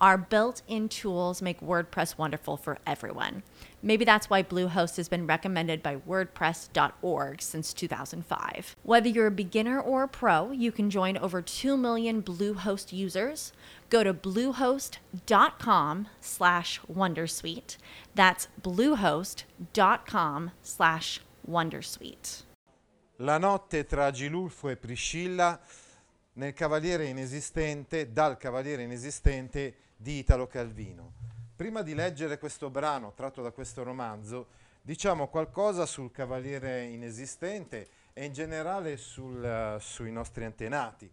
Our built in tools make WordPress wonderful for everyone. Maybe that's why Bluehost has been recommended by WordPress.org since 2005. Whether you're a beginner or a pro, you can join over 2 million Bluehost users. Go to bluehost.com slash Wondersuite. That's bluehost.com slash Wondersuite. La notte tra Agilulfo e Priscilla nel Cavaliere Inesistente, dal Cavaliere Inesistente di Italo Calvino. Prima di leggere questo brano tratto da questo romanzo, diciamo qualcosa sul Cavaliere Inesistente e in generale sul, uh, sui nostri antenati.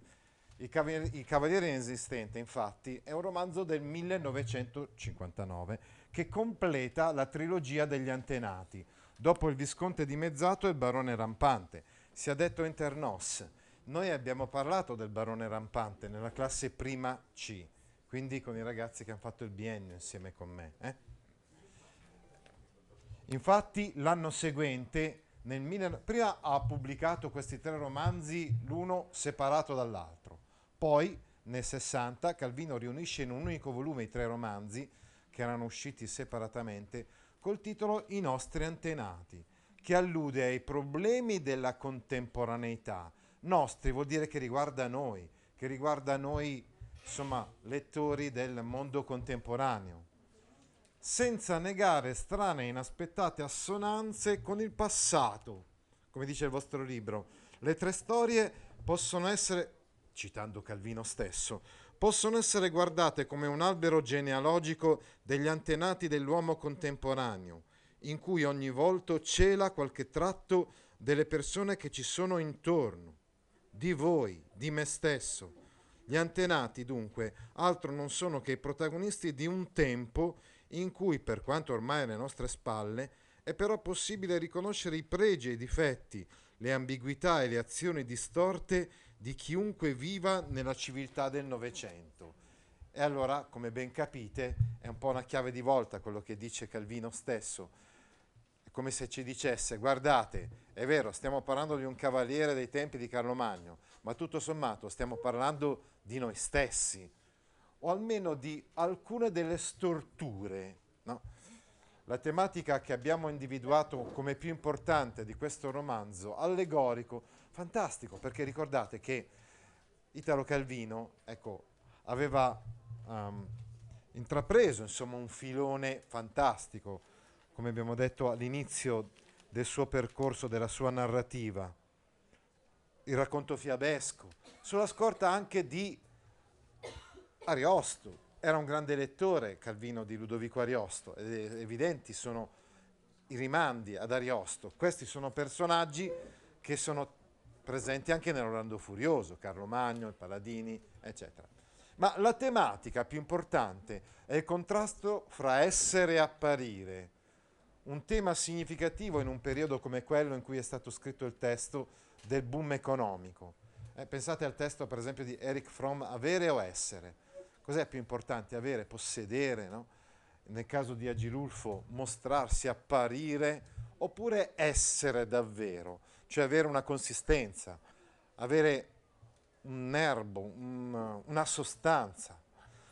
Il Cavaliere, il Cavaliere Inesistente, infatti, è un romanzo del 1959 che completa la trilogia degli antenati, dopo il Visconte dimezzato e il Barone Rampante. Si è detto internos. Noi abbiamo parlato del Barone Rampante nella classe prima C quindi con i ragazzi che hanno fatto il biennio insieme con me. Eh? Infatti l'anno seguente, nel mille, prima ha pubblicato questi tre romanzi, l'uno separato dall'altro. Poi, nel 60, Calvino riunisce in un unico volume i tre romanzi, che erano usciti separatamente, col titolo I nostri antenati, che allude ai problemi della contemporaneità. Nostri vuol dire che riguarda noi, che riguarda noi insomma, lettori del mondo contemporaneo, senza negare strane e inaspettate assonanze con il passato. Come dice il vostro libro, le tre storie possono essere, citando Calvino stesso, possono essere guardate come un albero genealogico degli antenati dell'uomo contemporaneo, in cui ogni volto cela qualche tratto delle persone che ci sono intorno, di voi, di me stesso gli antenati, dunque, altro non sono che i protagonisti di un tempo in cui, per quanto ormai alle nostre spalle, è però possibile riconoscere i pregi e i difetti, le ambiguità e le azioni distorte di chiunque viva nella civiltà del Novecento. E allora, come ben capite, è un po' una chiave di volta quello che dice Calvino stesso. È come se ci dicesse, guardate, è vero, stiamo parlando di un cavaliere dei tempi di Carlo Magno, ma tutto sommato stiamo parlando di noi stessi, o almeno di alcune delle storture. No? La tematica che abbiamo individuato come più importante di questo romanzo, allegorico, fantastico, perché ricordate che Italo Calvino ecco, aveva um, intrapreso insomma, un filone fantastico, come abbiamo detto all'inizio del suo percorso, della sua narrativa, il racconto fiabesco, sulla scorta anche di Ariosto. Era un grande lettore Calvino di Ludovico Ariosto ed evidenti sono i rimandi ad Ariosto. Questi sono personaggi che sono presenti anche nell'Orlando Furioso, Carlo Magno, i Paladini, eccetera. Ma la tematica più importante è il contrasto fra essere e apparire, un tema significativo in un periodo come quello in cui è stato scritto il testo del boom economico. Eh, pensate al testo per esempio di Eric Fromm, avere o essere. Cos'è più importante? Avere, possedere, no? nel caso di Agilulfo mostrarsi, apparire, oppure essere davvero, cioè avere una consistenza, avere un nervo, un, una sostanza.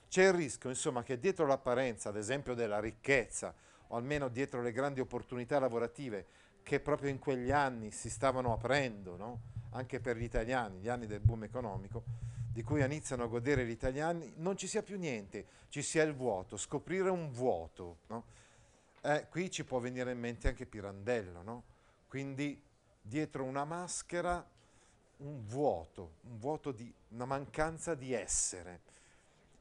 C'è il rischio, insomma, che dietro l'apparenza, ad esempio della ricchezza, o almeno dietro le grandi opportunità lavorative che proprio in quegli anni si stavano aprendo, no? anche per gli italiani, gli anni del boom economico, di cui iniziano a godere gli italiani, non ci sia più niente, ci sia il vuoto, scoprire un vuoto. No? Eh, qui ci può venire in mente anche Pirandello, no? quindi dietro una maschera un vuoto, un vuoto di una mancanza di essere.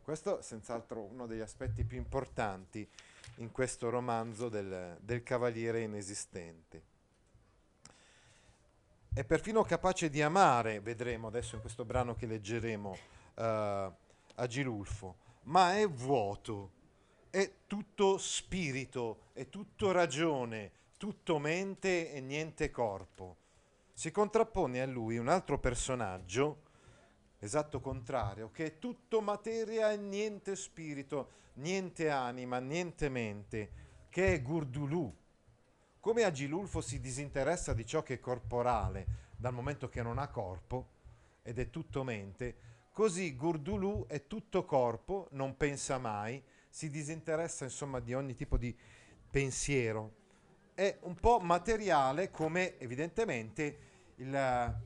Questo è senz'altro uno degli aspetti più importanti in questo romanzo del, del cavaliere inesistente. È perfino capace di amare, vedremo adesso in questo brano che leggeremo, uh, Agilulfo, ma è vuoto, è tutto spirito, è tutto ragione, tutto mente e niente corpo. Si contrappone a lui un altro personaggio, esatto contrario, che è tutto materia e niente spirito, niente anima, niente mente, che è Gurdulù. Come Agilulfo si disinteressa di ciò che è corporale, dal momento che non ha corpo ed è tutto mente, Così Gurdulù è tutto corpo, non pensa mai, si disinteressa insomma di ogni tipo di pensiero. È un po' materiale come evidentemente il,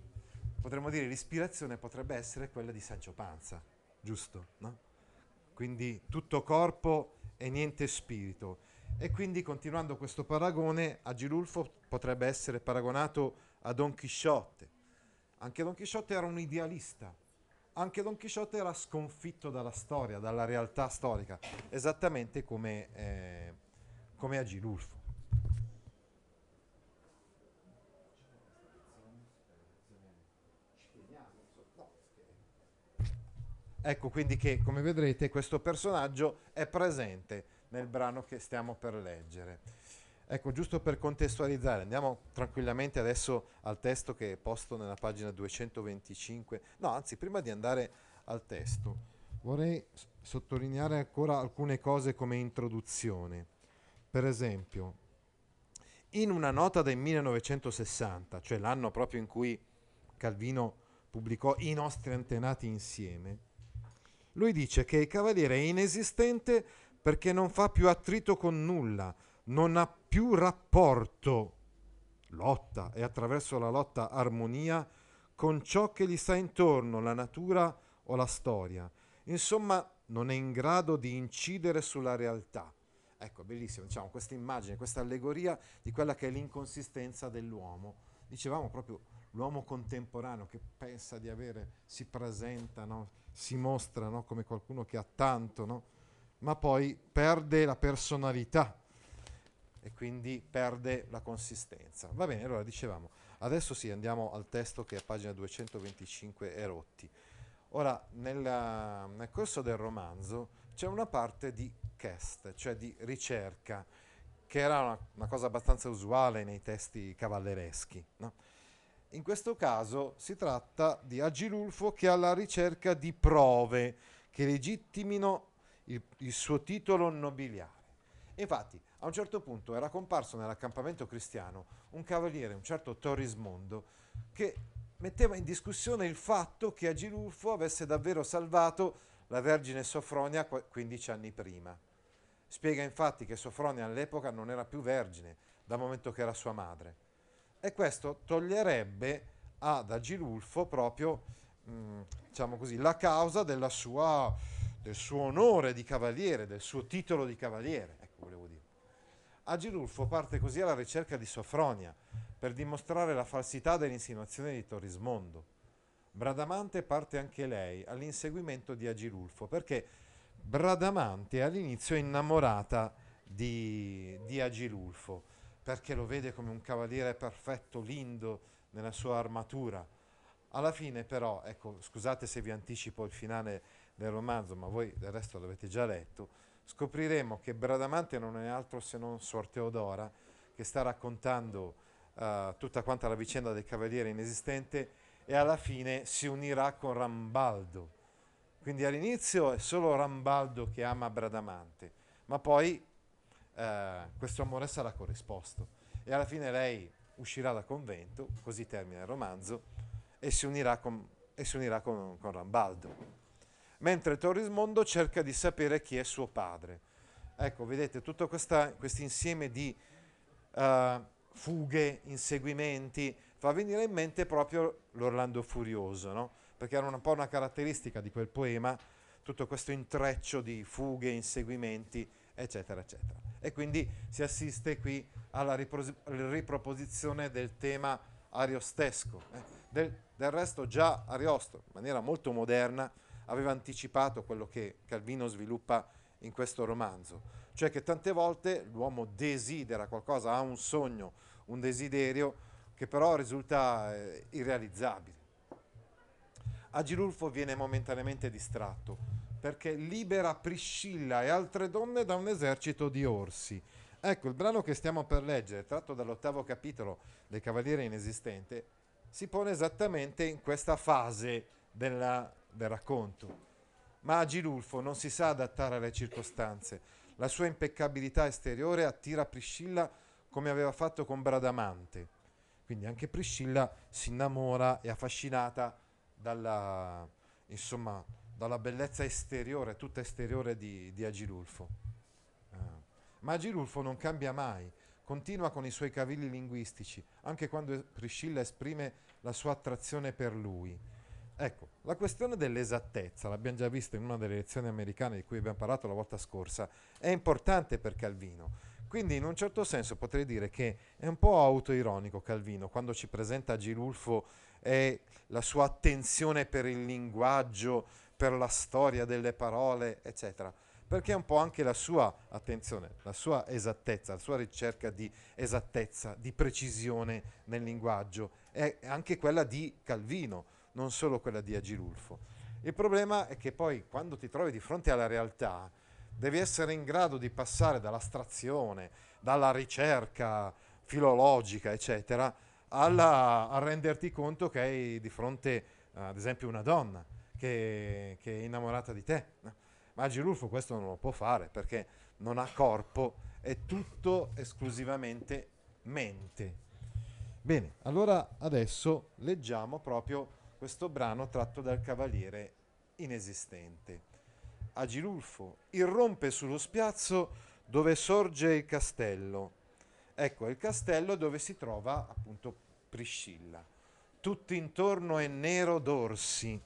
potremmo dire l'ispirazione potrebbe essere quella di Sancio Panza, giusto? No? Quindi tutto corpo e niente spirito. E quindi continuando questo paragone, Agilulfo potrebbe essere paragonato a Don Chisciotte. Anche Don Chisciotte era un idealista, anche Don Chisciotte era sconfitto dalla storia, dalla realtà storica, esattamente come, eh, come Agilulfo. Ecco quindi che, come vedrete, questo personaggio è presente nel brano che stiamo per leggere. Ecco, giusto per contestualizzare, andiamo tranquillamente adesso al testo che è posto nella pagina 225. No, anzi, prima di andare al testo, vorrei sottolineare ancora alcune cose come introduzione. Per esempio, in una nota del 1960, cioè l'anno proprio in cui Calvino pubblicò I nostri antenati insieme, lui dice che il cavaliere è inesistente perché non fa più attrito con nulla, non ha più rapporto, lotta e attraverso la lotta armonia con ciò che gli sta intorno, la natura o la storia. Insomma, non è in grado di incidere sulla realtà. Ecco, bellissimo, diciamo, questa immagine, questa allegoria di quella che è l'inconsistenza dell'uomo. Dicevamo proprio l'uomo contemporaneo che pensa di avere, si presenta, no? si mostra no? come qualcuno che ha tanto, no? Ma poi perde la personalità e quindi perde la consistenza. Va bene, allora dicevamo, adesso sì, andiamo al testo che è a pagina 225 e rotti. Ora, nella, nel corso del romanzo c'è una parte di cast, cioè di ricerca, che era una, una cosa abbastanza usuale nei testi cavallereschi. No? In questo caso si tratta di Agilulfo che ha la ricerca di prove che legittimino il, il suo titolo nobiliare. Infatti, a un certo punto era comparso nell'accampamento cristiano un cavaliere, un certo Torrismondo, che metteva in discussione il fatto che Agilulfo avesse davvero salvato la Vergine Sofronia 15 anni prima. Spiega infatti che Sofronia all'epoca non era più vergine, dal momento che era sua madre. E questo toglierebbe ad Agilulfo proprio, mh, mm, diciamo così, la causa sua, del suo onore di cavaliere, del suo titolo di cavaliere. Ecco, volevo dire. Agilulfo parte così alla ricerca di Sofronia per dimostrare la falsità delle insinuazioni di Torrismondo. Bradamante parte anche lei all'inseguimento di Agilulfo perché Bradamante all'inizio è innamorata di, di Agilulfo perché lo vede come un cavaliere perfetto, lindo nella sua armatura. Alla fine però, ecco, scusate se vi anticipo il finale del romanzo, ma voi del resto l'avete già letto, scopriremo che Bradamante non è altro se non Suor Teodora, che sta raccontando uh, tutta quanta la vicenda del cavaliere inesistente e alla fine si unirà con Rambaldo. Quindi all'inizio è solo Rambaldo che ama Bradamante, ma poi uh, questo amore sarà corrisposto e alla fine lei uscirà dal convento, così termina il romanzo, e si unirà con, si unirà con, con Rambaldo mentre Torrismondo cerca di sapere chi è suo padre. Ecco, vedete, tutto questo insieme di uh, fughe, inseguimenti, fa venire in mente proprio l'Orlando Furioso, no? perché era un po' una caratteristica di quel poema, tutto questo intreccio di fughe, inseguimenti, eccetera, eccetera. E quindi si assiste qui alla ripros- riproposizione del tema ariostesco. Eh? Del, del resto già Ariosto, in maniera molto moderna, aveva anticipato quello che Calvino sviluppa in questo romanzo, cioè che tante volte l'uomo desidera qualcosa, ha un sogno, un desiderio che però risulta eh, irrealizzabile. Agilulfo viene momentaneamente distratto perché libera Priscilla e altre donne da un esercito di orsi. Ecco, il brano che stiamo per leggere, tratto dall'ottavo capitolo del Cavaliere Inesistente, si pone esattamente in questa fase della, del racconto. Ma Agilulfo non si sa adattare alle circostanze. La sua impeccabilità esteriore attira Priscilla come aveva fatto con Bradamante. Quindi anche Priscilla si innamora, è affascinata dalla, insomma, dalla bellezza esteriore, tutta esteriore di, di Agilulfo. Uh, ma Agilulfo non cambia mai, continua con i suoi cavilli linguistici, anche quando Priscilla esprime la sua attrazione per lui. Ecco, la questione dell'esattezza, l'abbiamo già visto in una delle lezioni americane di cui abbiamo parlato la volta scorsa, è importante per Calvino. Quindi in un certo senso potrei dire che è un po' autoironico Calvino quando ci presenta Gilulfo e la sua attenzione per il linguaggio, per la storia delle parole, eccetera. Perché è un po' anche la sua attenzione, la sua esattezza, la sua ricerca di esattezza, di precisione nel linguaggio, è anche quella di Calvino, non solo quella di Agilulfo. Il problema è che poi quando ti trovi di fronte alla realtà, devi essere in grado di passare dall'astrazione, dalla ricerca filologica, eccetera, alla, a renderti conto che hai di fronte, ad esempio, una donna che, che è innamorata di te. Ma Girulfo questo non lo può fare perché non ha corpo, è tutto esclusivamente mente. Bene, allora adesso leggiamo proprio questo brano tratto dal Cavaliere inesistente. Agilulfo irrompe sullo spiazzo dove sorge il castello. Ecco, il castello dove si trova appunto Priscilla. Tutto intorno è nero d'orsi,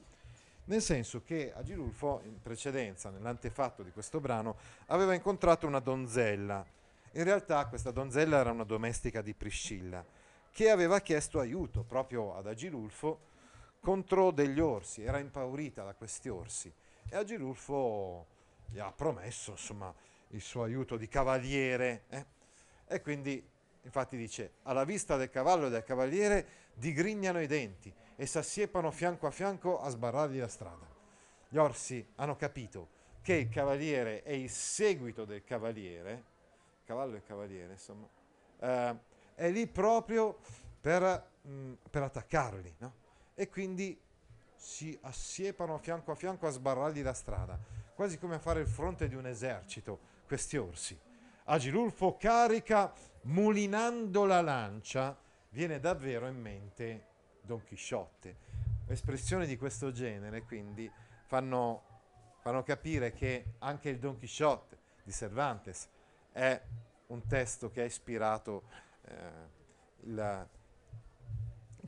nel senso che Agilulfo in precedenza, nell'antefatto di questo brano, aveva incontrato una donzella. In realtà questa donzella era una domestica di Priscilla, che aveva chiesto aiuto proprio ad Agilulfo contro degli orsi, era impaurita da questi orsi e Agilulfo gli ha promesso insomma, il suo aiuto di cavaliere eh? e quindi infatti dice alla vista del cavallo e del cavaliere digrignano i denti e s'assiepano fianco a fianco a sbarrargli la strada. Gli orsi hanno capito che il cavaliere è il seguito del cavaliere, cavallo e cavaliere insomma, eh, è lì proprio per, mh, mm, per attaccarli no? E quindi si assiepano fianco a fianco a sbarrargli la strada, quasi come a fare il fronte di un esercito, questi orsi. Agilulfo carica mulinando la lancia, viene davvero in mente Don Chisciotte. Espressioni di questo genere quindi fanno, fanno capire che anche il Don Chisciotte di Cervantes è un testo che ha ispirato eh, il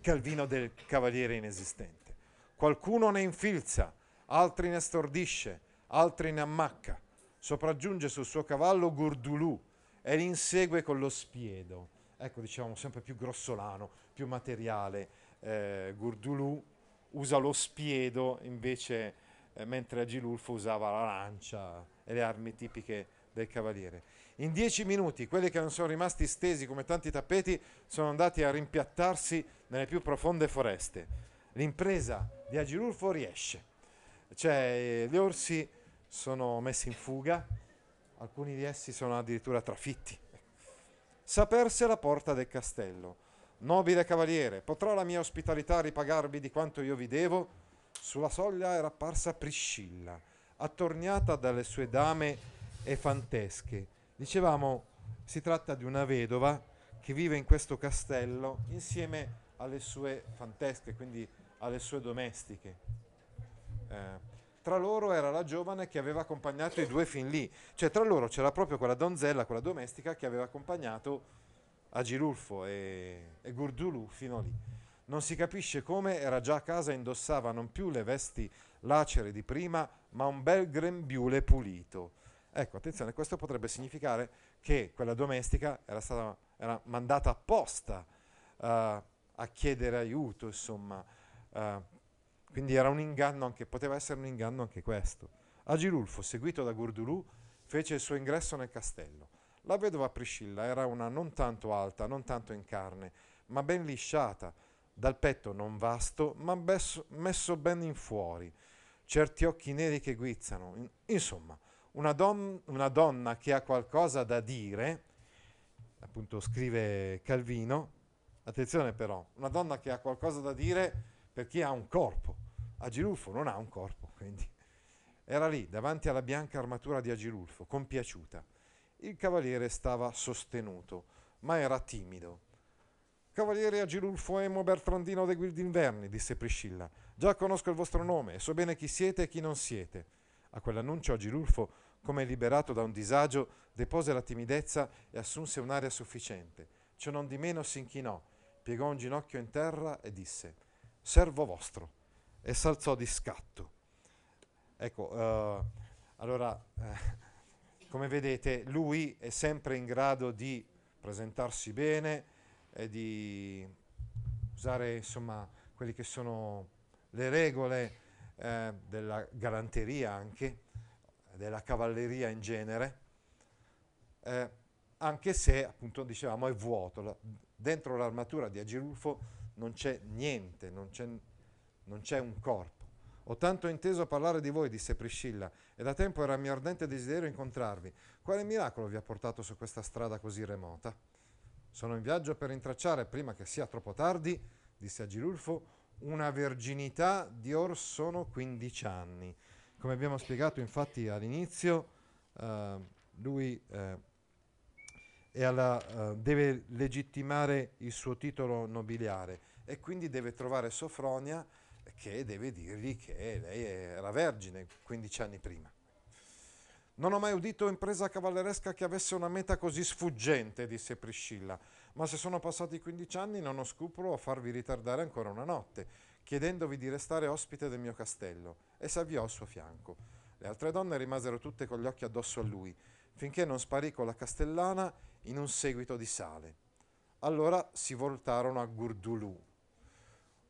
Calvino del Cavaliere inesistente. Qualcuno ne infilza, altri ne stordisce, altri ne ammacca. Sopraggiunge sul suo cavallo Gurdulù e li insegue con lo spiedo. Ecco, diciamo, sempre più grossolano, più materiale. Eh, Gurdulù usa lo spiedo invece, eh, mentre Agilulfo usava la lancia e le armi tipiche del cavaliere. In dieci minuti quelli che non sono rimasti stesi come tanti tappeti sono andati a rimpiattarsi nelle più profonde foreste l'impresa di Agilulfo riesce. Cioè, gli orsi sono messi in fuga, alcuni di essi sono addirittura trafitti. S'aperse la porta del castello. Nobile cavaliere, potrà la mia ospitalità ripagarvi di quanto io vi devo? Sulla soglia era apparsa Priscilla, attorniata dalle sue dame e fantesche. Dicevamo, si tratta di una vedova che vive in questo castello insieme alle sue fantesche, quindi alle sue domestiche. Eh, tra loro era la giovane che aveva accompagnato i due fin lì, cioè tra loro c'era proprio quella donzella, quella domestica che aveva accompagnato Agilulfo e, e Gurdulu fino lì. Non si capisce come era già a casa e indossava non più le vesti lacere di prima, ma un bel grembiule pulito. Ecco, attenzione, questo potrebbe significare che quella domestica era stata era mandata apposta uh, a chiedere aiuto, insomma, Uh, quindi era un inganno anche, poteva essere un inganno anche questo. Agilulfo, seguito da Gurdulù, fece il suo ingresso nel castello. La vedova Priscilla era una non tanto alta, non tanto in carne, ma ben lisciata, dal petto non vasto, ma messo ben in fuori, certi occhi neri che guizzano. Insomma, una, don- una donna che ha qualcosa da dire, appunto scrive Calvino, attenzione però, una donna che ha qualcosa da dire per chi ha un corpo. Agilulfo non ha un corpo, quindi era lì davanti alla bianca armatura di Agilulfo, compiaciuta. Il cavaliere stava sostenuto, ma era timido. Cavaliere Agilulfo Emo Bertrandino de Guildinverni, disse Priscilla. Già conosco il vostro nome e so bene chi siete e chi non siete. A quell'annuncio Agilulfo, come liberato da un disagio, depose la timidezza e assunse un'aria sufficiente. Ciò non di meno si inchinò, piegò un ginocchio in terra e disse: Servo vostro. E s'alzò di scatto. Ecco, uh, allora. Uh, come vedete lui è sempre in grado di presentarsi bene e di usare insomma quelle che sono le regole eh, della galanteria anche, della cavalleria in genere, eh, anche se appunto dicevamo è vuoto, la, dentro l'armatura di Agilulfo non c'è niente, non c'è, non c'è un corpo. Ho tanto inteso parlare di voi, disse Priscilla, e da tempo era mio ardente desiderio incontrarvi. Quale miracolo vi ha portato su questa strada così remota? Sono in viaggio per intracciare, prima che sia troppo tardi, disse Agilulfo, una verginità di or sono 15 anni. Come abbiamo spiegato infatti all'inizio, eh, lui eh, alla, eh, deve legittimare il suo titolo nobiliare e quindi deve trovare Sofronia che deve dirgli che lei era vergine 15 anni prima. Non ho mai udito impresa cavalleresca che avesse una meta così sfuggente, disse Priscilla, ma se sono passati 15 anni non ho scrupolo a farvi ritardare ancora una notte, chiedendovi di restare ospite del mio castello, e s'avviò al suo fianco. Le altre donne rimasero tutte con gli occhi addosso a lui, finché non sparì con la castellana in un seguito di sale. Allora si voltarono a Gurdulù,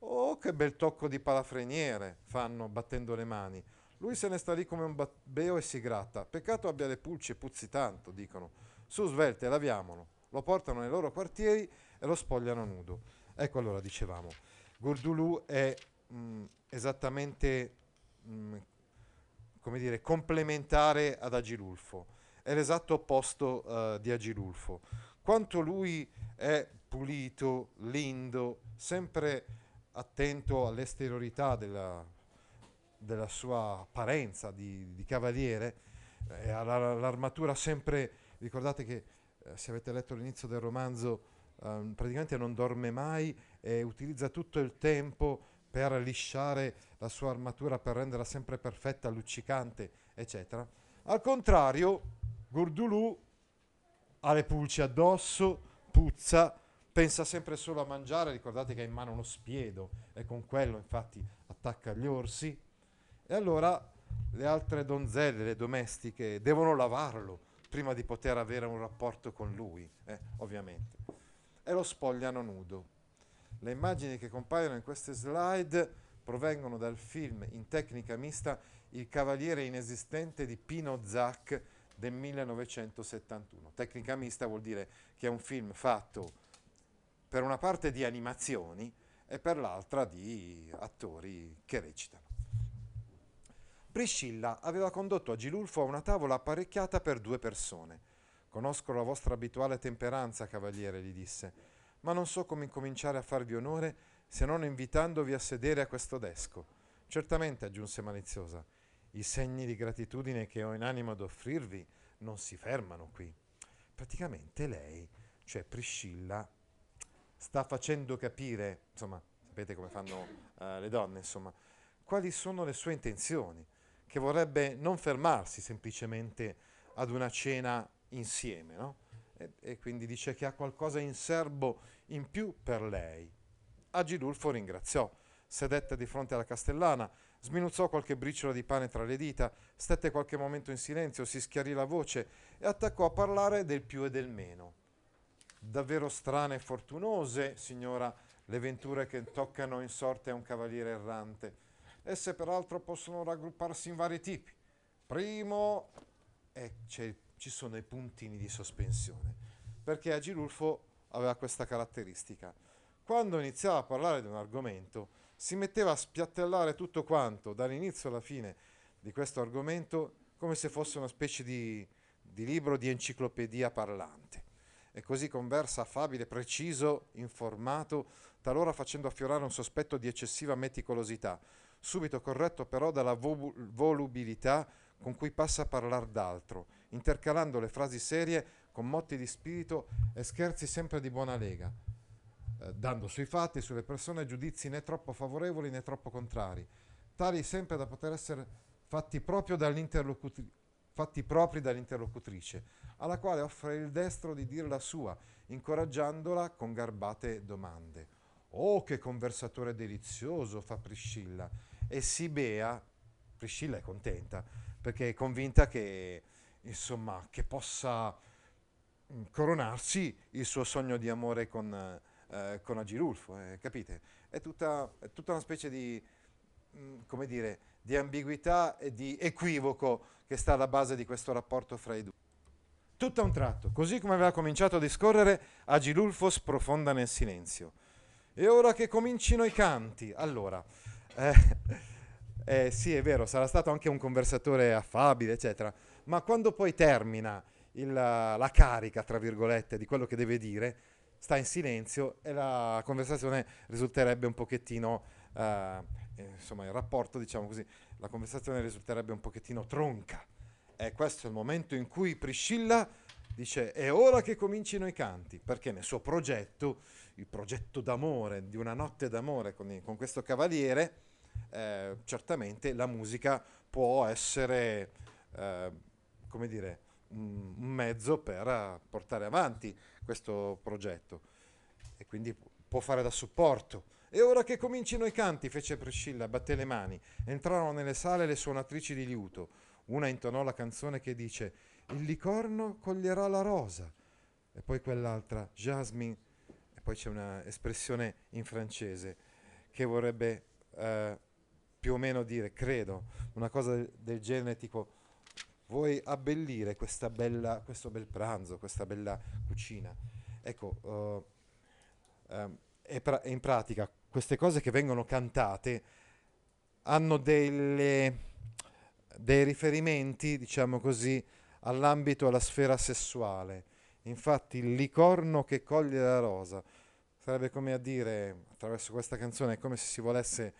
Oh, che bel tocco di palafreniere, fanno battendo le mani. Lui se ne sta lì come un beo e si gratta. Peccato abbia le pulci e puzzi tanto, dicono. Su, svelte, laviamolo. Lo portano nei loro quartieri e lo spogliano nudo. Ecco allora, dicevamo, Gurdulù è mh, mm, esattamente, mh, mm, come dire, complementare ad Agilulfo. È l'esatto opposto uh, di Agilulfo. Quanto lui è pulito, lindo, sempre attento all'esteriorità della, della sua apparenza di, di cavaliere, eh, all'armatura sempre, ricordate che eh, se avete letto l'inizio del romanzo, eh, praticamente non dorme mai e utilizza tutto il tempo per lisciare la sua armatura, per renderla sempre perfetta, luccicante, eccetera. Al contrario, Gurdulù ha le pulci addosso, puzza, pensa sempre solo a mangiare, ricordate che ha in mano uno spiedo e con quello infatti attacca gli orsi. E allora le altre donzelle, le domestiche, devono lavarlo prima di poter avere un rapporto con lui, eh, ovviamente. E lo spogliano nudo. Le immagini che compaiono in queste slide provengono dal film in tecnica mista Il cavaliere inesistente di Pino Zac del 1971. Tecnica mista vuol dire che è un film fatto per una parte di animazioni e per l'altra di attori che recitano. Priscilla aveva condotto Agilulfo a una tavola apparecchiata per due persone. Conosco la vostra abituale temperanza, cavaliere, gli disse, ma non so come incominciare a farvi onore se non invitandovi a sedere a questo desco. Certamente, aggiunse maliziosa, i segni di gratitudine che ho in animo ad offrirvi non si fermano qui. Praticamente lei, cioè Priscilla, sta facendo capire, insomma, sapete come fanno uh, le donne, insomma, quali sono le sue intenzioni, che vorrebbe non fermarsi semplicemente ad una cena insieme, no? E, e quindi dice che ha qualcosa in serbo in più per lei. Agilulfo ringraziò, sedette di fronte alla castellana, sminuzzò qualche briciola di pane tra le dita, stette qualche momento in silenzio, si schiarì la voce e attaccò a parlare del più e del meno davvero strane e fortunose, signora, le venture che toccano in sorte a un cavaliere errante. Esse peraltro possono raggrupparsi in vari tipi. Primo, e ci sono i puntini di sospensione, perché Agilulfo aveva questa caratteristica. Quando iniziava a parlare di un argomento, si metteva a spiattellare tutto quanto, dall'inizio alla fine di questo argomento, come se fosse una specie di, di libro di enciclopedia parlante. E così conversa affabile, preciso, informato, talora facendo affiorare un sospetto di eccessiva meticolosità, subito corretto però dalla vo- volubilità con cui passa a parlare d'altro, intercalando le frasi serie con motti di spirito e scherzi sempre di buona lega, eh, dando sui fatti e sulle persone giudizi né troppo favorevoli né troppo contrari, tali sempre da poter essere fatti, dall'interlocutri- fatti propri dall'interlocutrice, alla quale offre il destro di dire la sua, incoraggiandola con garbate domande. Oh, che conversatore delizioso, fa Priscilla. E si bea, Priscilla è contenta, perché è convinta che, insomma, che possa mm, coronarsi il suo sogno di amore con, eh, con Agilulfo, eh, capite? È tutta, è tutta, una specie di, mh, mm, come dire, di ambiguità e di equivoco che sta alla base di questo rapporto fra i due. Tutto a un tratto, così come aveva cominciato a discorrere, Agilulfo sprofonda nel silenzio. E ora che comincino i canti. Allora, eh, eh, sì, è vero, sarà stato anche un conversatore affabile, eccetera, ma quando poi termina il, la carica, tra virgolette, di quello che deve dire, sta in silenzio e la conversazione risulterebbe un pochettino, eh, insomma, il rapporto, diciamo così, la conversazione risulterebbe un pochettino tronca. E questo è il momento in cui Priscilla dice è ora che comincino i canti, perché nel suo progetto, il progetto d'amore, di una notte d'amore con, con questo cavaliere, eh, certamente la musica può essere, eh, come dire, un, mezzo per portare avanti questo progetto e quindi può fare da supporto. E ora che comincino i canti, fece Priscilla, batté le mani. Entrarono nelle sale le suonatrici di liuto. Una intonò la canzone che dice Il licorno coglierà la rosa. E poi quell'altra, Jasmine. E poi c'è un'espressione in francese che vorrebbe eh, più o meno dire, credo, una cosa del, del genere tipo vuoi abbellire bella, questo bel pranzo, questa bella cucina. Ecco, uh, um, pra- in pratica queste cose che vengono cantate hanno delle, dei riferimenti, diciamo così, all'ambito, alla sfera sessuale. Infatti il licorno che coglie la rosa sarebbe come a dire, attraverso questa canzone, è come se si volesse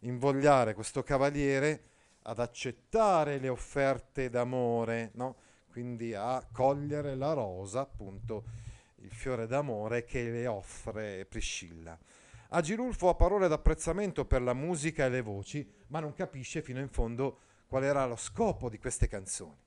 invogliare questo cavaliere ad accettare le offerte d'amore, no? quindi a cogliere la rosa, appunto il fiore d'amore che le offre Priscilla. Agilulfo ha parole d'apprezzamento per la musica e le voci, ma non capisce fino in fondo qual era lo scopo di queste canzoni.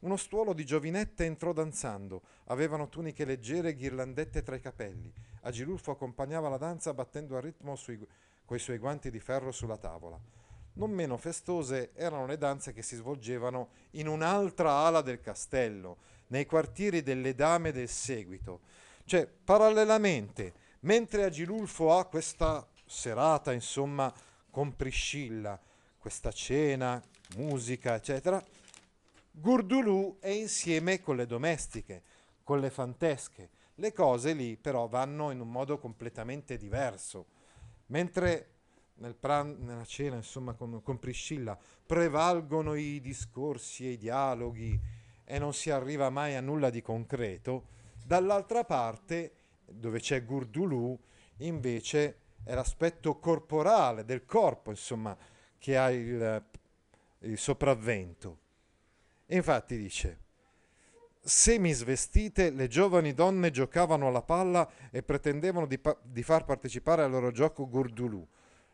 Uno stuolo di giovinette entrò danzando, avevano tuniche leggere e ghirlandette tra i capelli. Agilulfo accompagnava la danza battendo a ritmo sui, coi suoi guanti di ferro sulla tavola. Non meno festose erano le danze che si svolgevano in un'altra ala del castello, nei quartieri delle dame del seguito. Cioè, parallelamente, mentre Agilulfo ha questa serata, insomma, con Priscilla, questa cena, musica, eccetera, Gurdulù è insieme con le domestiche, con le fantesche. Le cose lì però vanno in un modo completamente diverso. Mentre nel pran- nella cena, insomma, con, con Priscilla, prevalgono i discorsi e i dialoghi e non si arriva mai a nulla di concreto, dall'altra parte, dove c'è Gurdulù, invece è l'aspetto corporale del corpo, insomma, che ha il, il sopravvento. E infatti dice, Semisvestite, le giovani donne giocavano alla palla e pretendevano di, pa- di far partecipare al loro gioco Gurdulù.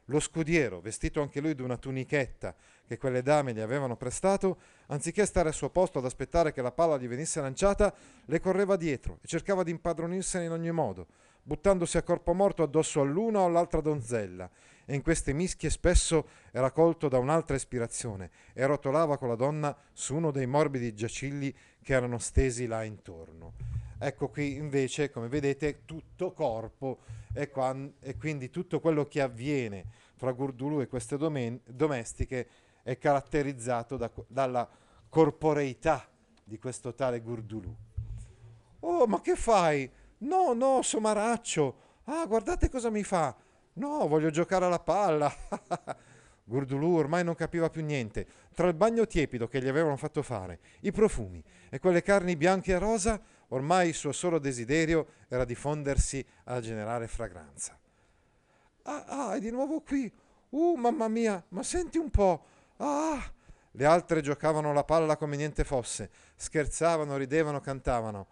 Lo scudiero, vestito anche lui di una tunichetta che quelle dame gli avevano prestato, anziché stare al suo posto ad aspettare che la palla gli venisse lanciata, le correva dietro e cercava di impadronirsene in ogni modo, buttandosi a corpo morto addosso all'una o all'altra donzella, e in queste mischie spesso era colto da un'altra ispirazione e rotolava con la donna su uno dei morbidi giacigli che erano stesi là intorno. Ecco qui invece, come vedete, tutto corpo e, qua, e quindi tutto quello che avviene fra Gurdulu e queste domen- domestiche è caratterizzato da, dalla corporeità di questo tale Gurdulù. Oh, ma che fai? No, no, somaraccio. Ah, guardate cosa mi fa. No, voglio giocare alla palla. Gurdulù ormai non capiva più niente. Tra il bagno tiepido che gli avevano fatto fare, i profumi e quelle carni bianche e rosa, ormai il suo solo desiderio era diffondersi a generare fragranza. Ah, ah, è di nuovo qui. Uh, mamma mia, ma senti un po'. Ah! Le altre giocavano la palla come niente fosse, scherzavano, ridevano, cantavano.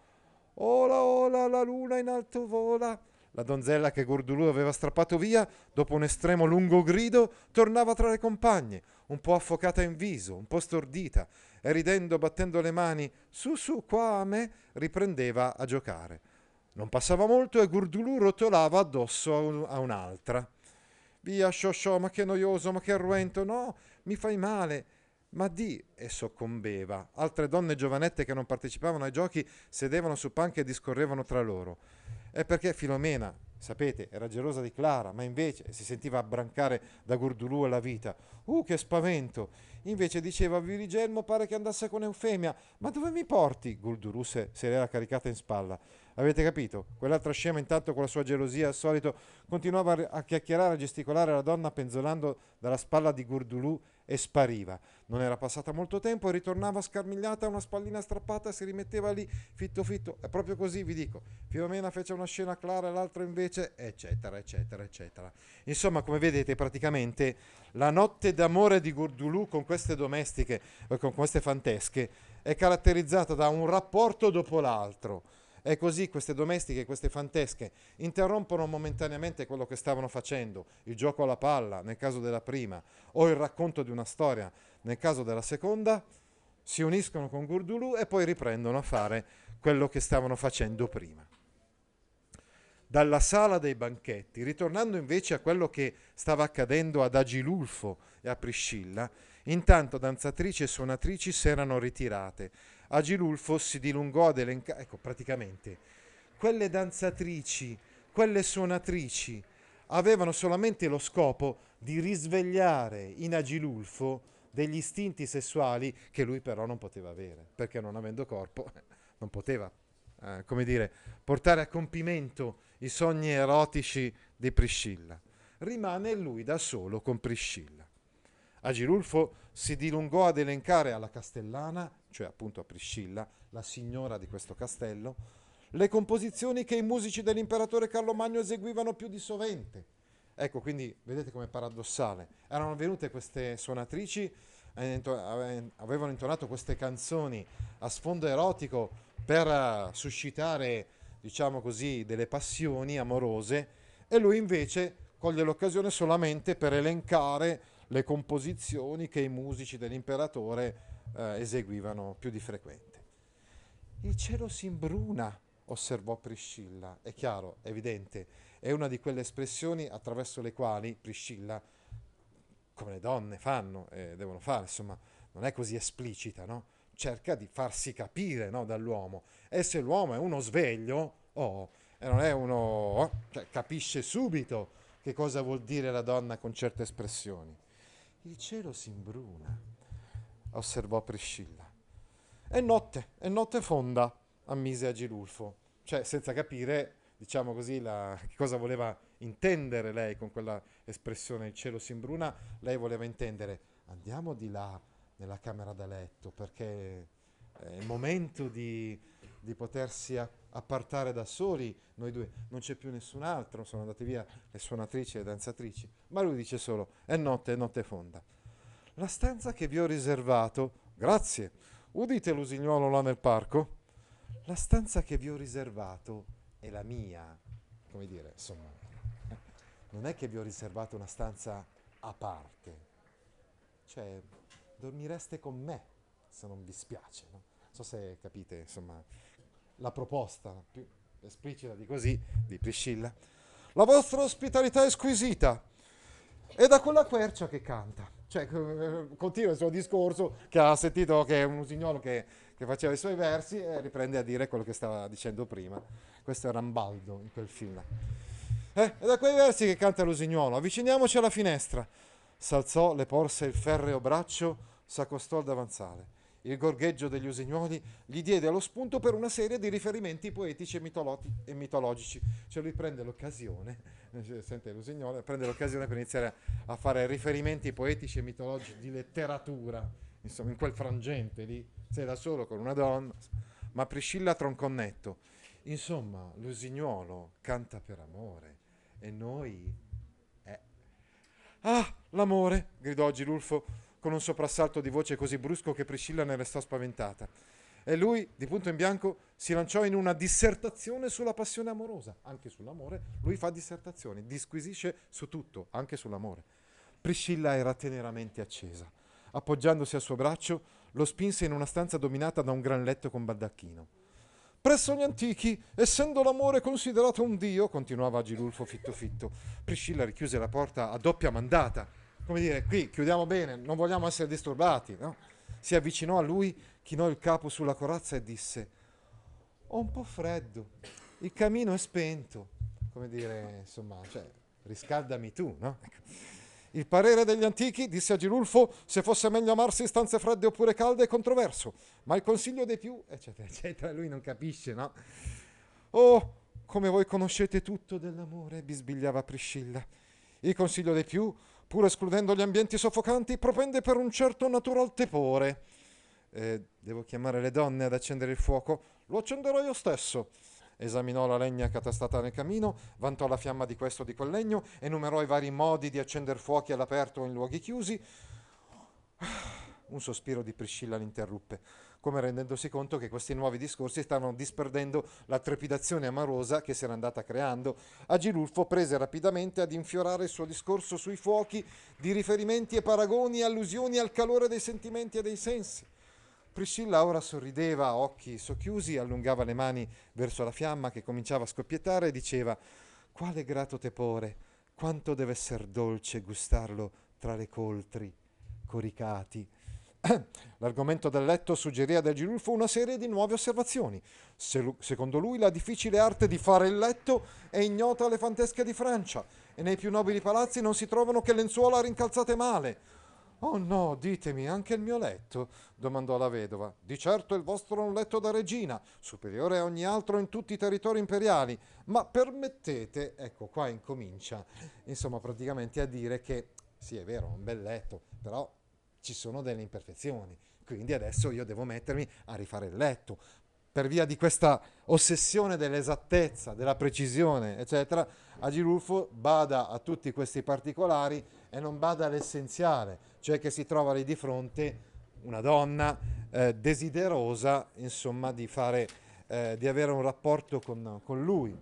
Ola, ola, la luna in alto vola. La donzella che Gurdulù aveva strappato via, dopo un estremo lungo grido, tornava tra le compagne, un po' affocata in viso, un po' stordita, e ridendo, battendo le mani, su su, qua a me, riprendeva a giocare. Non passava molto e Gurdulù rotolava addosso a, un, a un'altra. Via, sciosciò, ma che noioso, ma che arruento, no, mi fai male. Ma di, e soccombeva. Altre donne giovanette che non partecipavano ai giochi sedevano su panche e discorrevano tra loro. È perché Filomena, sapete, era gelosa di Clara, ma invece si sentiva abbrancare da Gurdulù alla vita. Uh, che spavento! Invece diceva, Virigelmo pare che andasse con Eufemia. Ma dove mi porti? Gurdulù se, se l'era caricata in spalla. Avete capito? Quell'altra scema intanto con la sua gelosia al solito continuava a chiacchierare, a gesticolare la donna penzolando dalla spalla di Gurdulù e spariva. Non era passata molto tempo e ritornava scarmigliata, una spallina strappata, si rimetteva lì fitto fitto. È proprio così, vi dico. Filomena fece una scena clara, l'altra invece, eccetera, eccetera, eccetera. Insomma, come vedete, praticamente la notte d'amore di Gurdulù con queste domestiche, eh, con queste fantesche, è caratterizzata da un rapporto dopo l'altro e così queste domestiche, queste fantesche, interrompono momentaneamente quello che stavano facendo, il gioco alla palla nel caso della prima, o il racconto di una storia nel caso della seconda, si uniscono con Gurdulù e poi riprendono a fare quello che stavano facendo prima. Dalla sala dei banchetti, ritornando invece a quello che stava accadendo ad Agilulfo e a Priscilla, intanto danzatrici e suonatrici si erano ritirate Agilulfo si dilungò ad elencare, ecco praticamente, quelle danzatrici, quelle suonatrici avevano solamente lo scopo di risvegliare in Agilulfo degli istinti sessuali che lui però non poteva avere, perché non avendo corpo non poteva, eh, come dire, portare a compimento i sogni erotici di Priscilla. Rimane lui da solo con Priscilla. Agilulfo si dilungò ad elencare alla castellana cioè appunto a Priscilla, la signora di questo castello, le composizioni che i musici dell'imperatore Carlo Magno eseguivano più di sovente. Ecco, quindi vedete com'è paradossale. Erano venute queste suonatrici, eh, avevano intonato queste canzoni a sfondo erotico per uh, suscitare, diciamo così, delle passioni amorose e lui invece coglie l'occasione solamente per elencare le composizioni che i musici dell'imperatore eh, eseguivano più di frequente. Il cielo si imbruna, osservò Priscilla. È chiaro, evidente, è una di quelle espressioni attraverso le quali Priscilla, come le donne fanno e devono fare, insomma, non è così esplicita, no? Cerca di farsi capire no, dall'uomo. E se l'uomo è uno sveglio, oh, e non è uno, oh, cioè, capisce subito che cosa vuol dire la donna con certe espressioni. Il cielo si imbruna osservò Priscilla. È notte, è notte fonda, ammise Agilulfo, cioè senza capire, diciamo così, la, cosa voleva intendere lei con quella espressione il cielo si imbruna, lei voleva intendere andiamo di là nella camera da letto perché è il momento di, di potersi appartare da soli, noi due, non c'è più nessun altro, sono andate via le suonatrici e le danzatrici, ma lui dice solo è notte, è notte fonda. La stanza che vi ho riservato. Grazie. Udite l'usignolo là nel parco? La stanza che vi ho riservato è la mia. Come dire, insomma, non è che vi ho riservato una stanza a parte. Cioè, dormireste con me, se non vi spiace. No? Non so se capite, insomma, la proposta più esplicita di così, di Priscilla. La vostra ospitalità è squisita. E da quella quercia che canta. Cioè, continua il suo discorso che ha sentito che è un usignolo che, che, faceva i suoi versi e riprende a dire quello che stava dicendo prima. Questo è Rambaldo in quel film. Eh, è da quei versi che canta l'usignolo. Avviciniamoci alla finestra. S'alzò, le porse il ferreo braccio, s'accostò al davanzale. Il gorgheggio degli usignoli gli diede lo spunto per una serie di riferimenti poetici e, mitolo- e mitologici. Cioè lui prende l'occasione, eh, sente l'usignolo, prende l'occasione per iniziare a fare riferimenti poetici e mitologici di letteratura, insomma in quel frangente lì, sei da solo con una donna, ma Priscilla tronconnetto. Insomma, l'usignolo canta per amore e noi... Eh. Ah, l'amore! gridò Gilulfo con un soprassalto di voce così brusco che Priscilla ne restò spaventata. E lui, di punto in bianco, si lanciò in una dissertazione sulla passione amorosa. Anche sull'amore, lui fa dissertazioni, disquisisce su tutto, anche sull'amore. Priscilla era teneramente accesa. Appoggiandosi al suo braccio, lo spinse in una stanza dominata da un gran letto con baldacchino. Presso gli antichi, essendo l'amore considerato un dio, continuava Agilulfo fitto fitto, Priscilla richiuse la porta a doppia mandata come dire, qui chiudiamo bene, non vogliamo essere disturbati, no? Si avvicinò a lui, chinò il capo sulla corazza e disse, ho un po' freddo, il camino è spento, come dire, insomma, cioè, riscaldami tu, no? Ecco. Il parere degli antichi, disse a Girulfo, se fosse meglio amarsi in stanze fredde oppure calde è controverso, ma il consiglio dei più, eccetera, eccetera, lui non capisce, no? Oh, come voi conoscete tutto dell'amore, bisbigliava Priscilla. Il consiglio dei più pur escludendo gli ambienti soffocanti, propende per un certo natural tepore. Eh, devo chiamare le donne ad accendere il fuoco? Lo accenderò io stesso. Esaminò la legna catastata nel camino, vantò la fiamma di questo o di quel legno, enumerò i vari modi di accendere fuochi all'aperto o in luoghi chiusi. Un sospiro di Priscilla l'interruppe come rendendosi conto che questi nuovi discorsi stavano disperdendo la trepidazione amorosa che si era andata creando. Agilulfo prese rapidamente ad infiorare il suo discorso sui fuochi di riferimenti e paragoni allusioni al calore dei sentimenti e dei sensi. Priscilla ora sorrideva occhi socchiusi, allungava le mani verso la fiamma che cominciava a scoppiettare e diceva quale grato tepore, quanto deve essere dolce gustarlo tra le coltri coricati L'argomento del letto suggerì ad Agilulfo una serie di nuove osservazioni. Se, secondo lui la difficile arte di fare il letto è ignota alle fantesche di Francia e nei più nobili palazzi non si trovano che lenzuola rincalzate male. Oh no, ditemi, anche il mio letto? domandò la vedova. Di certo il vostro è un letto da regina, superiore a ogni altro in tutti i territori imperiali, ma permettete, ecco qua incomincia, insomma praticamente a dire che sì è vero, è un bel letto, però ci sono delle imperfezioni. Quindi adesso io devo mettermi a rifare il letto. Per via di questa ossessione dell'esattezza, della precisione, eccetera, Agilulfo bada a tutti questi particolari e non bada all'essenziale, cioè che si trova lì di fronte una donna eh, desiderosa, insomma, di, fare, eh, di avere un rapporto con, con lui.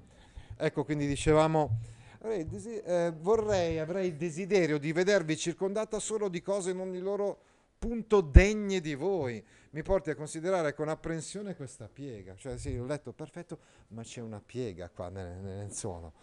Ecco, quindi dicevamo eh, vorrei, avrei il desiderio di vedervi circondata solo di cose in ogni loro punto degne di voi. Mi porti a considerare con apprensione questa piega. Cioè, sì, ho letto perfetto, ma c'è una piega qua nel, nel lenzuolo.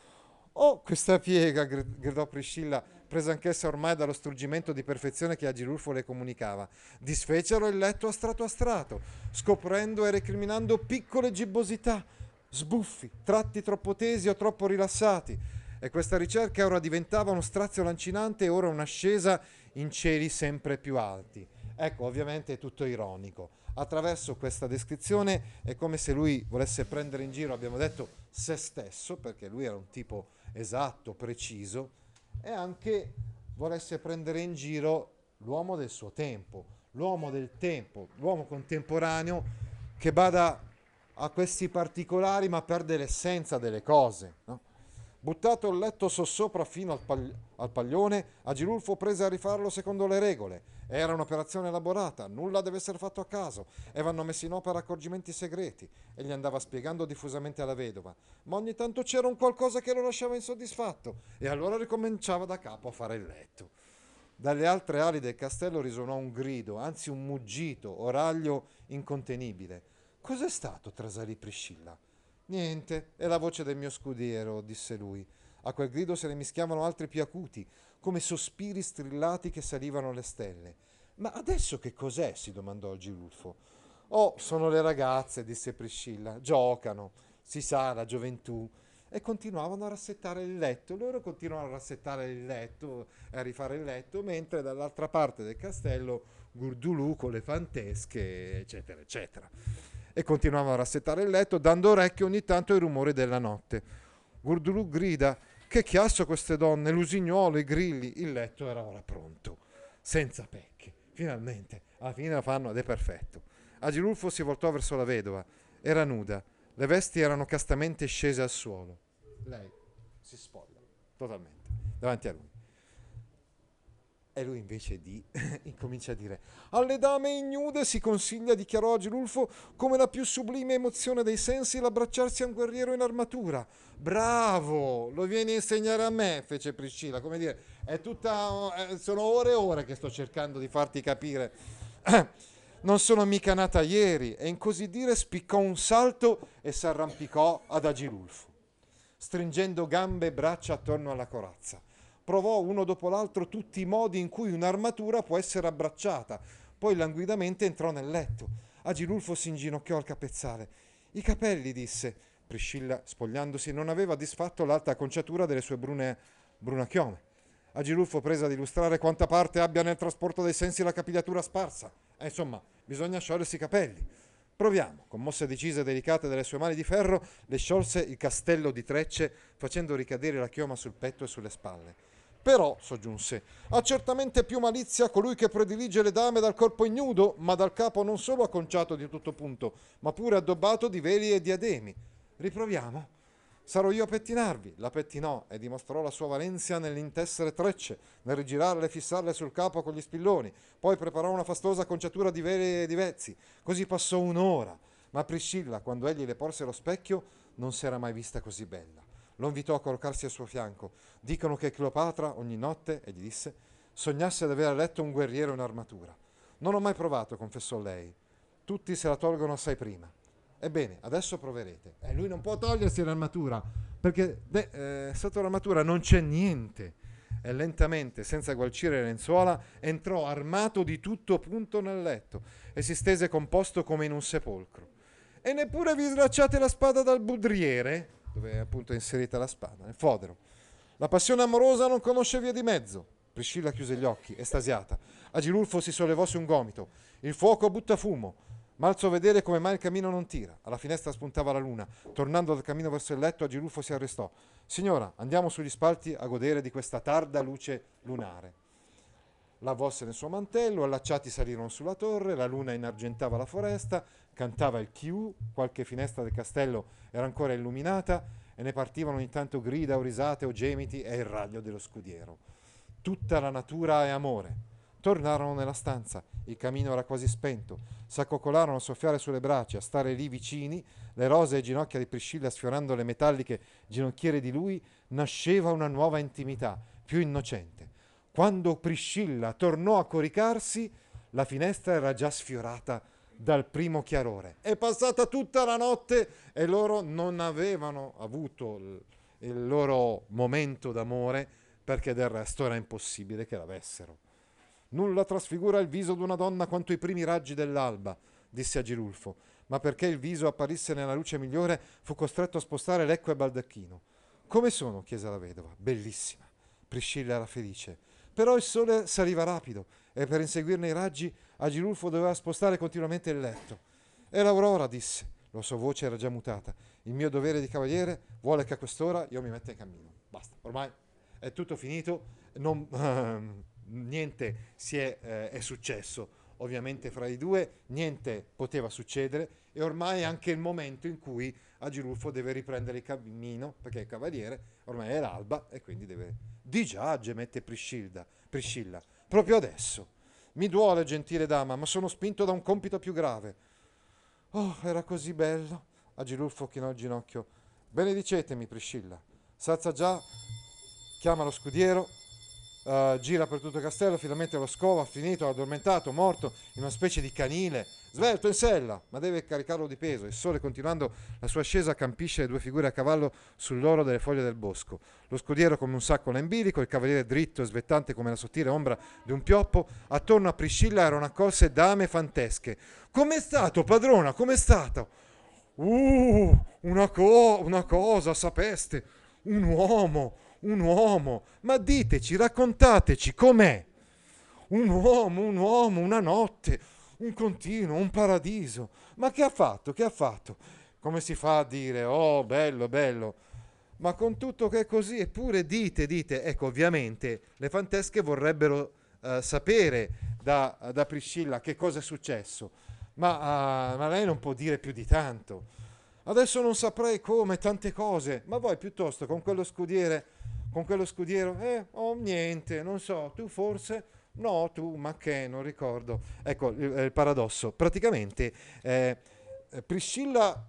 Oh, questa piega, gridò Priscilla, presa anch'essa ormai dallo struggimento di perfezione che Agilulfo le comunicava. Disfecero il letto a strato a strato, scoprendo e recriminando piccole gibbosità, sbuffi, tratti troppo tesi o troppo rilassati e questa ricerca ora diventava uno strazio lancinante e ora un'ascesa in cieli sempre più alti. Ecco, ovviamente è tutto ironico. Attraverso questa descrizione è come se lui volesse prendere in giro, abbiamo detto, se stesso, perché lui era un tipo esatto, preciso, e anche volesse prendere in giro l'uomo del suo tempo, l'uomo del tempo, l'uomo contemporaneo che bada a questi particolari ma perde l'essenza delle cose. No? Buttato il letto sossopra fino al, pag- al paglione, Agilulfo prese a rifarlo secondo le regole. Era un'operazione elaborata, nulla deve essere fatto a caso, e vanno messi in opera accorgimenti segreti, e gli andava spiegando diffusamente alla vedova. Ma ogni tanto c'era un qualcosa che lo lasciava insoddisfatto, e allora ricominciava da capo a fare il letto. Dalle altre ali del castello risuonò un grido, anzi un muggito, oraglio incontenibile. Cos'è stato? trasalì Priscilla. Niente, è la voce del mio scudiero, disse lui. A quel grido se ne mischiavano altri più acuti, come sospiri strillati che salivano alle stelle. Ma adesso che cos'è? si domandò il Gilulfo. Oh, sono le ragazze, disse Priscilla. Giocano, si sa, la gioventù. E continuavano a rassettare il letto. Loro continuavano a rassettare il letto e a rifare il letto, mentre dall'altra parte del castello Gurdulù con le fantesche, eccetera, eccetera. E continuava a rassettare il letto, dando orecchio ogni tanto ai rumori della notte. Gurdulù grida: Che chiasso queste donne, l'usignolo, i grilli. Il letto era ora pronto, senza pecche. Finalmente, alla fine la fanno ed è perfetto. Agilulfo si voltò verso la vedova. Era nuda, le vesti erano castamente scese al suolo. Lei si spoglia totalmente davanti a lui. E lui invece di incomincia a dire alle dame ignude si consiglia, dichiarò Agilulfo, come la più sublime emozione dei sensi l'abbracciarsi a un guerriero in armatura. Bravo, lo vieni a insegnare a me, fece Priscilla, come dire, è tutta, eh, sono ore e ore che sto cercando di farti capire. Non sono mica nata ieri, e in così dire spiccò un salto e s'arrampicò ad Agilulfo, stringendo gambe e braccia attorno alla corazza provò uno dopo l'altro tutti i modi in cui un'armatura può essere abbracciata. Poi languidamente entrò nel letto. Agilulfo si inginocchiò al capezzale. I capelli, disse. Priscilla, spogliandosi, non aveva disfatto l'alta conciatura delle sue brune brunachiome. Agilulfo prese ad illustrare quanta parte abbia nel trasporto dei sensi la capigliatura sparsa. E insomma, bisogna sciogliersi i capelli. Proviamo. Con mosse decise e delicate delle sue mani di ferro, le sciolse il castello di trecce, facendo ricadere la chioma sul petto e sulle spalle. Però, soggiunse, ha certamente più malizia colui che predilige le dame dal corpo ignudo, ma dal capo non solo acconciato di tutto punto, ma pure addobbato di veli e diademi. Riproviamo. Sarò io a pettinarvi. La pettinò e dimostrò la sua valenza nell'intessere trecce, nel rigirarle e fissarle sul capo con gli spilloni. Poi preparò una fastosa conciatura di veli e di vezzi. Così passò un'ora. Ma Priscilla, quando egli le porse lo specchio, non si era mai vista così bella lo invitò a collocarsi al suo fianco. Dicono che Cleopatra ogni notte, e gli disse, sognasse di aver letto un guerriero in armatura. Non ho mai provato, confessò lei. Tutti se la tolgono assai prima. Ebbene, adesso proverete. E lui non può togliersi l'armatura, perché beh, eh, sotto l'armatura non c'è niente. E lentamente, senza gualcire le lenzuola, entrò armato di tutto punto nel letto e si stese composto come in un sepolcro. E neppure vi slacciate la spada dal budriere? Dove è appunto inserita la spada, nel fodero. La passione amorosa non conosce via di mezzo. Priscilla chiuse gli occhi, estasiata. Agilulfo si sollevò su un gomito. Il fuoco butta fumo. Malzo a vedere come mai il camino non tira. Alla finestra spuntava la luna. Tornando dal cammino verso il letto, Agilulfo si arrestò. Signora, andiamo sugli spalti a godere di questa tarda luce lunare. La avvolse nel suo mantello, allacciati salirono sulla torre, la luna inargentava la foresta, cantava il chiù, qualche finestra del castello era ancora illuminata e ne partivano ogni tanto grida o risate o gemiti e il raglio dello scudiero. Tutta la natura è amore. Tornarono nella stanza, il camino era quasi spento, s'accoccolarono a soffiare sulle braccia, a stare lì vicini, le rosee ginocchia di Priscilla sfiorando le metalliche ginocchiere di lui, nasceva una nuova intimità, più innocente. Quando Priscilla tornò a coricarsi, la finestra era già sfiorata dal primo chiarore. È passata tutta la notte e loro non avevano avuto il, loro momento d'amore perché del resto era impossibile che l'avessero. Nulla trasfigura il viso d'una donna quanto i primi raggi dell'alba, disse Agilulfo, ma perché il viso apparisse nella luce migliore fu costretto a spostare lecco e baldacchino. Come sono? chiese la vedova. Bellissima. Priscilla era felice. Però il sole saliva rapido e per inseguirne i raggi Agilulfo doveva spostare continuamente il letto. E l'aurora disse, la sua voce era già mutata, il mio dovere di cavaliere vuole che a quest'ora io mi metta in cammino. Basta, ormai è tutto finito, non, uh, niente è, eh, è successo ovviamente fra i due, niente poteva succedere e ormai è anche il momento in cui Agilulfo deve riprendere il cammino perché è il cavaliere, ormai è l'alba e quindi deve di già gemette Priscilla, Priscilla, proprio adesso. Mi duole, gentile dama, ma sono spinto da un compito più grave. Oh, era così bello. Agilulfo chinò il ginocchio. Benedicetemi, Priscilla. S'alza già, chiama lo scudiero, uh, gira per tutto il castello, finalmente lo scova, finito, addormentato, morto, in una specie di canile svelto in sella, ma deve caricarlo di peso. Il sole, continuando la sua ascesa, campisce le due figure a cavallo sull'oro delle foglie del bosco. Lo scudiero come un sacco là in bilico, il cavaliere dritto e svettante come la sottile ombra di un pioppo. Attorno a Priscilla erano accolse dame fantesche. Com'è stato, padrona? Com'è stato? Uh, una, co- una cosa, sapeste, un uomo, un uomo. Ma diteci, raccontateci com'è. un uomo, un uomo, una notte, un continuo, un paradiso. Ma che ha fatto? Che ha fatto? Come si fa a dire, oh, bello, bello? Ma con tutto che è così, eppure dite, dite, ecco, ovviamente le fantesche vorrebbero uh, sapere da, da, Priscilla che cosa è successo, ma, uh, ma lei non può dire più di tanto. Adesso non saprei come, tante cose, ma voi piuttosto con quello scudiere, con quello scudiero, eh, oh niente, non so, tu forse, no, tu, ma che, non ricordo. Ecco il, il paradosso. Praticamente eh, Priscilla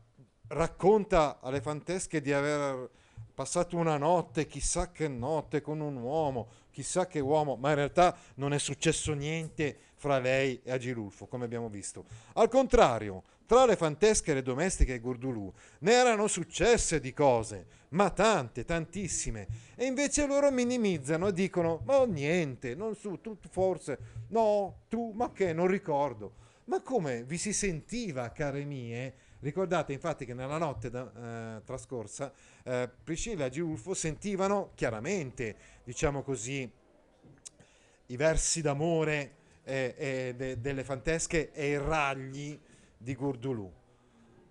racconta alle fantesche di aver passato una notte, chissà che notte, con un uomo, chissà che uomo, ma in realtà non è successo niente fra lei e Agilulfo, come abbiamo visto. Al contrario, tra le fantesche e le domestiche e Gurdulù ne erano successe di cose, ma tante, tantissime. E invece loro minimizzano dicono: Ma niente, non su, tu forse, no, tu, ma che, non ricordo. Ma come vi si sentiva, care mie? Ricordate infatti che nella notte da, eh, trascorsa eh, Priscilla e Giulfo sentivano chiaramente, diciamo così, i versi d'amore eh de, delle fantesche e i ragli di Gurdulù.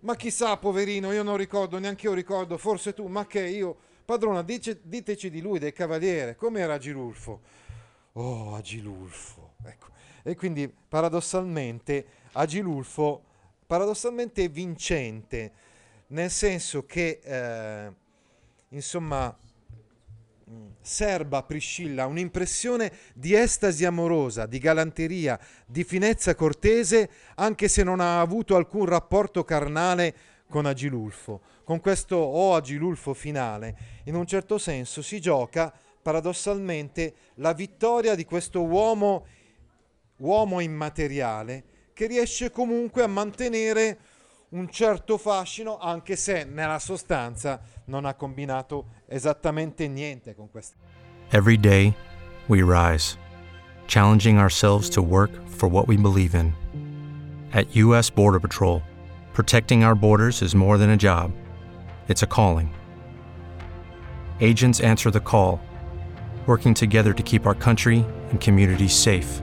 Ma chissà, poverino, io non ricordo, neanche io ricordo, forse tu, ma che io... Padrona, dice, diteci di lui, del cavaliere, com'era Agilulfo? Oh, Agilulfo, ecco. E quindi, paradossalmente, Agilulfo, paradossalmente è vincente, nel senso che, eh, insomma, serba Priscilla un'impressione di estasi amorosa, di galanteria, di finezza cortese, anche se non ha avuto alcun rapporto carnale con Agilulfo. Con questo O Agilulfo finale, in un certo senso si gioca paradossalmente la vittoria di questo uomo, uomo immateriale che riesce comunque a mantenere un certo fascino, anche se nella sostanza non ha combinato esattamente niente con. Every day we rise, challenging ourselves to work for what we believe in. At US Border Patrol, protecting our borders is more than a job. It's a calling. Agents answer the call, working together to keep our country and communities safe.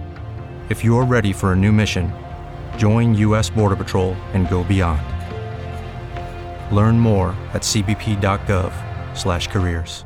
If you're ready for a new mission, Join U.S. Border Patrol and go beyond. Learn more at slash careers.